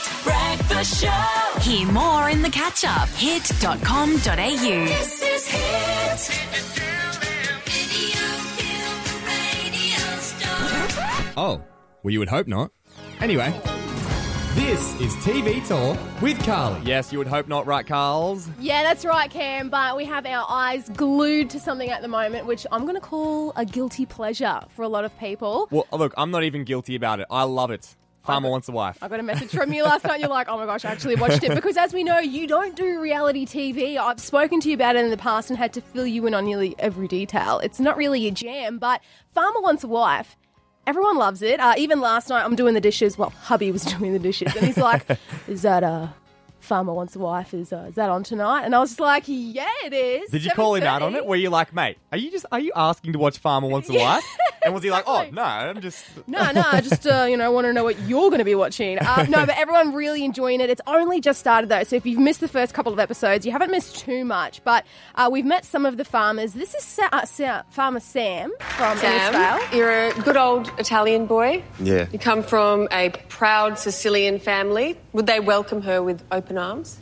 Hit Breakfast Show. Hear more in the catch up. Hit.com.au. This is Hit. Oh, well, you would hope not. Anyway, this is TV Talk with Carly. Yes, you would hope not, right, Carls? Yeah, that's right, Cam. But we have our eyes glued to something at the moment, which I'm going to call a guilty pleasure for a lot of people. Well, look, I'm not even guilty about it. I love it. Farmer wants a wife. I got a message from you last night. You're like, oh my gosh, I actually watched it. Because as we know, you don't do reality TV. I've spoken to you about it in the past and had to fill you in on nearly every detail. It's not really your jam, but Farmer Wants a Wife. Everyone loves it. Uh, even last night, I'm doing the dishes. Well, hubby was doing the dishes, and he's like, "Is that uh, Farmer Wants a Wife? Is uh, is that on tonight?" And I was just like, "Yeah, it is." Did you call him out on it? Were you like, mate, are you just are you asking to watch Farmer Wants a Wife? And was he like, oh no, I'm just No, no, I just uh, you know want to know what you're going to be watching. Uh, no, but everyone really enjoying it. It's only just started though, so if you've missed the first couple of episodes, you haven't missed too much. But uh, we've met some of the farmers. This is Sa- uh, Sa- Farmer Sam from Sam, Innisfail. you're a good old Italian boy. Yeah. You come from a proud Sicilian family. Would they welcome her with open arms?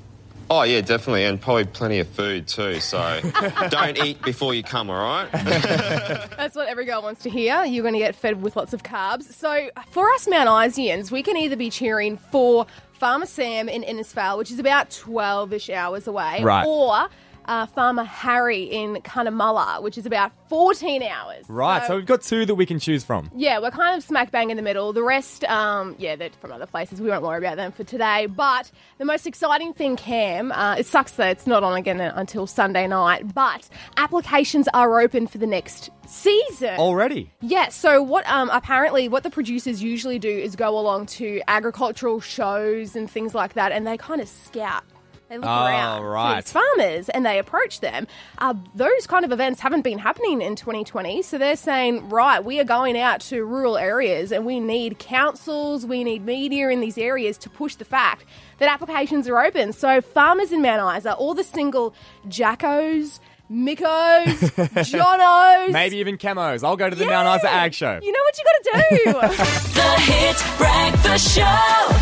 Oh yeah, definitely, and probably plenty of food too. So don't eat before you come, all right? That's what every girl wants to hear. You're going to get fed with lots of carbs. So for us Mount Isians, we can either be cheering for Farmer Sam in Innisfail, which is about 12-ish hours away, Right. or uh, Farmer Harry in Cunnamulla, which is about 14 hours. right. So we've got two that we can choose from. Yeah, we're kind of smack bang in the middle. The rest, um, yeah, they're from other places. We won't worry about them for today. But the most exciting thing, Cam, uh, it sucks that it's not on again until Sunday night, but applications are open for the next season. Already. Yeah, so what um, apparently what the producers usually do is go along to agricultural shows and things like that, and they kind of scout. They look Oh, around right. these farmers and they approach them. Uh, those kind of events haven't been happening in 2020, so they're saying, right, we are going out to rural areas and we need councils, we need media in these areas to push the fact that applications are open. So farmers in Mount Isa, all the single jackos, Mickos, Jonos, Maybe even camos. I'll go to the Mount Isa Ag Show. you know what you got to do. The Hit Breakfast Show.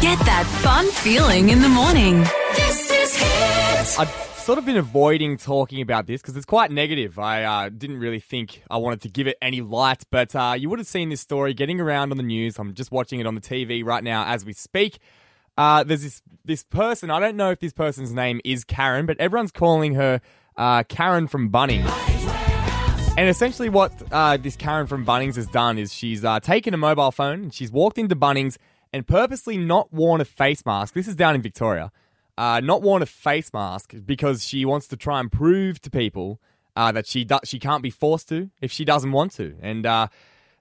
Get that fun feeling in the morning. This is Hit. I've sort of been avoiding talking about this because it's quite negative. I uh, didn't really think I wanted to give it any light, but uh, you would have seen this story getting around on the news. I'm just watching it on the TV right now as we speak. Uh, there's this this person. I don't know if this person's name is Karen, but everyone's calling her uh, Karen from Bunnings. And essentially, what uh, this Karen from Bunnings has done is she's uh, taken a mobile phone and she's walked into Bunnings and purposely not worn a face mask. This is down in Victoria. Uh, not worn a face mask because she wants to try and prove to people uh, that she do- she can't be forced to if she doesn't want to. And uh,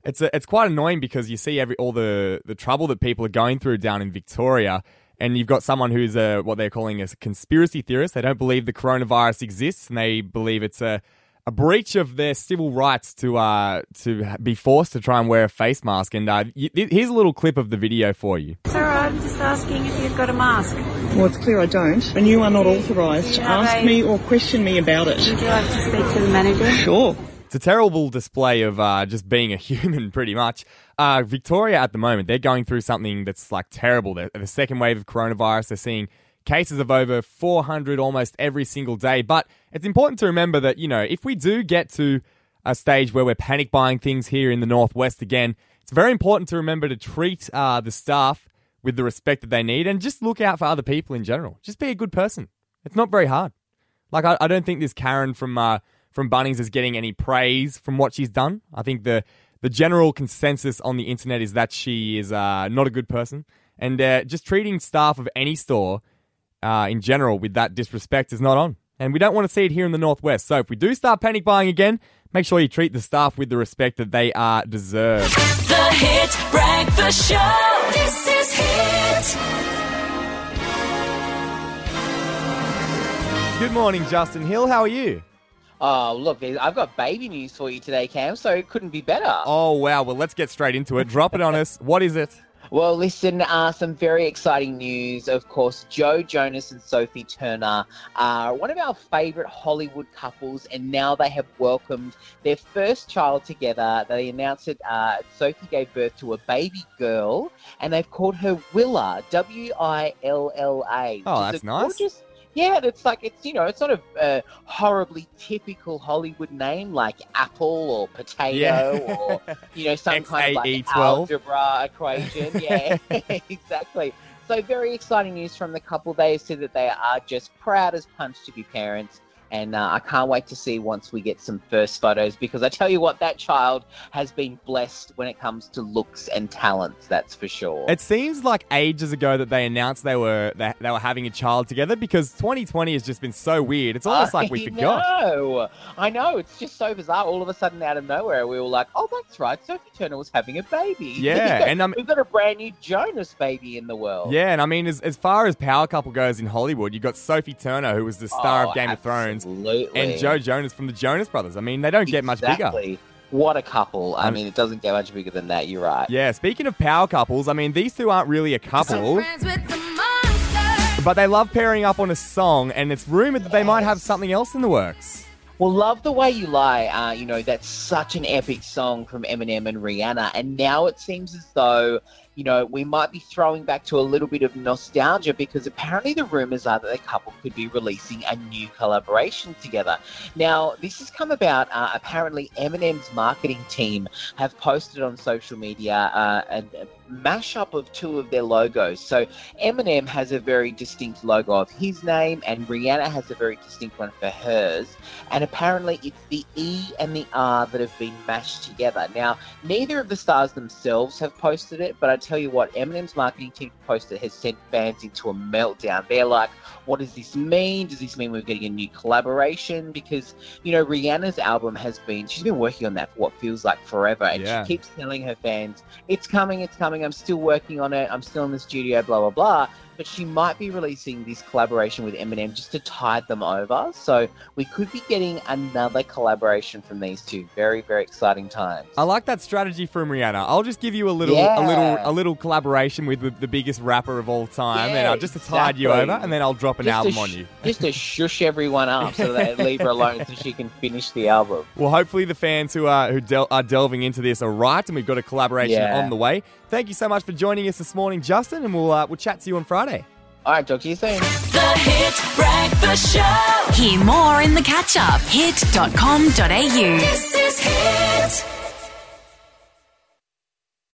it's a, it's quite annoying because you see every all the the trouble that people are going through down in Victoria. And you've got someone who's a what they're calling a conspiracy theorist. They don't believe the coronavirus exists, and they believe it's a a breach of their civil rights to uh to be forced to try and wear a face mask. And uh, y- here's a little clip of the video for you. Sarah, I'm just asking if you've got a mask. Well, it's clear I don't, and you are not authorised to ask they- me or question me about it. Would you like to speak to the manager? Sure. It's a terrible display of uh, just being a human, pretty much. Uh, Victoria at the moment, they're going through something that's like terrible. The, the second wave of coronavirus, they're seeing cases of over 400 almost every single day. But it's important to remember that, you know, if we do get to a stage where we're panic buying things here in the Northwest again, it's very important to remember to treat uh, the staff with the respect that they need and just look out for other people in general. Just be a good person. It's not very hard. Like I, I don't think this Karen from uh, from Bunnings is getting any praise from what she's done. I think the the general consensus on the internet is that she is uh, not a good person, and uh, just treating staff of any store uh, in general with that disrespect is not on. And we don't want to see it here in the northwest. So if we do start panic buying again, make sure you treat the staff with the respect that they are deserved. The Hit Breakfast Show. This is Hit. Good morning, Justin Hill. How are you? Oh, look, I've got baby news for you today, Cam, so it couldn't be better. Oh wow. Well, let's get straight into it. Drop it on us. What is it? Well, listen, uh, some very exciting news. Of course, Joe Jonas and Sophie Turner are one of our favourite Hollywood couples, and now they have welcomed their first child together. They announced it. Uh, Sophie gave birth to a baby girl, and they've called her Willa, W I L L A. Oh, that's nice. gorgeous- yeah, it's like it's you know it's not a uh, horribly typical Hollywood name like apple or potato Yeah. or you know some kind of like XAE12. algebra equation. Yeah, exactly. So very exciting news from the couple. They said that they are just proud as punch to be parents. And uh, I can't wait to see once we get some first photos because I tell you what, that child has been blessed when it comes to looks and talents. That's for sure. It seems like ages ago that they announced they were they, they were having a child together because 2020 has just been so weird. It's almost like we forgot. know. I know. It's just so bizarre. All of a sudden, out of nowhere, we were like, "Oh, that's right. Sophie Turner was having a baby." Yeah, and, um, we've got a brand new Jonas baby in the world. Yeah, and I mean, as, as far as power couple goes in Hollywood, you've got Sophie Turner, who was the star Oh, of Game of Thrones, absolutely. and Joe Jonas from the Jonas Brothers. I mean, they don't get much bigger. What a couple. I Um, mean, it doesn't get much bigger than that. You're right. Yeah, speaking of power couples, I mean, these two aren't really a couple, but they love pairing up on a song, and it's rumored that they might have something else in the works. Well, Love the Way You Lie, uh, you know, that's such an epic song from Eminem and Rihanna. And now it seems as though, you know, we might be throwing back to a little bit of nostalgia because apparently the rumors are that the couple could be releasing a new collaboration together. Now, this has come about, uh, apparently Eminem's marketing team have posted on social media uh, a, a mashup of two of their logos. So Eminem has a very distinct logo of his name and Rihanna has a very distinct one for hers and apparently it's the E and the R that have been mashed together. Now, neither of the stars themselves have posted it, but I tell you what, Eminem's marketing team posted has sent fans into a meltdown. They're like, what does this mean? Does this mean we're getting a new collaboration? Because, you know, Rihanna's album has been, she's been working on that for what feels like forever, and Yeah. she keeps telling her fans, it's coming, it's coming, I'm still working on it, I'm still in the studio, blah, blah, blah. But she might be releasing this collaboration with Eminem just to tide them over. So we could be getting another collaboration from these two. Very, very exciting times. I like that strategy from Rihanna. I'll just give you a little, a little, a little collaboration with the, the biggest rapper of all time, and I'll just to tide you over, and then I'll drop an Just album sh- on you. just to shush everyone up so they leave her alone so she can finish the album. Well, hopefully the fans who are who del- are delving into this are right, and we've got a collaboration Yeah. on the way. Thank you so much for joining us this morning, Justin, and we'll uh, we'll chat to you on Friday. All right, talk to you soon. The Hit Breakfast Show. Hear more in the catch up. Hit.com.au. This is Hit.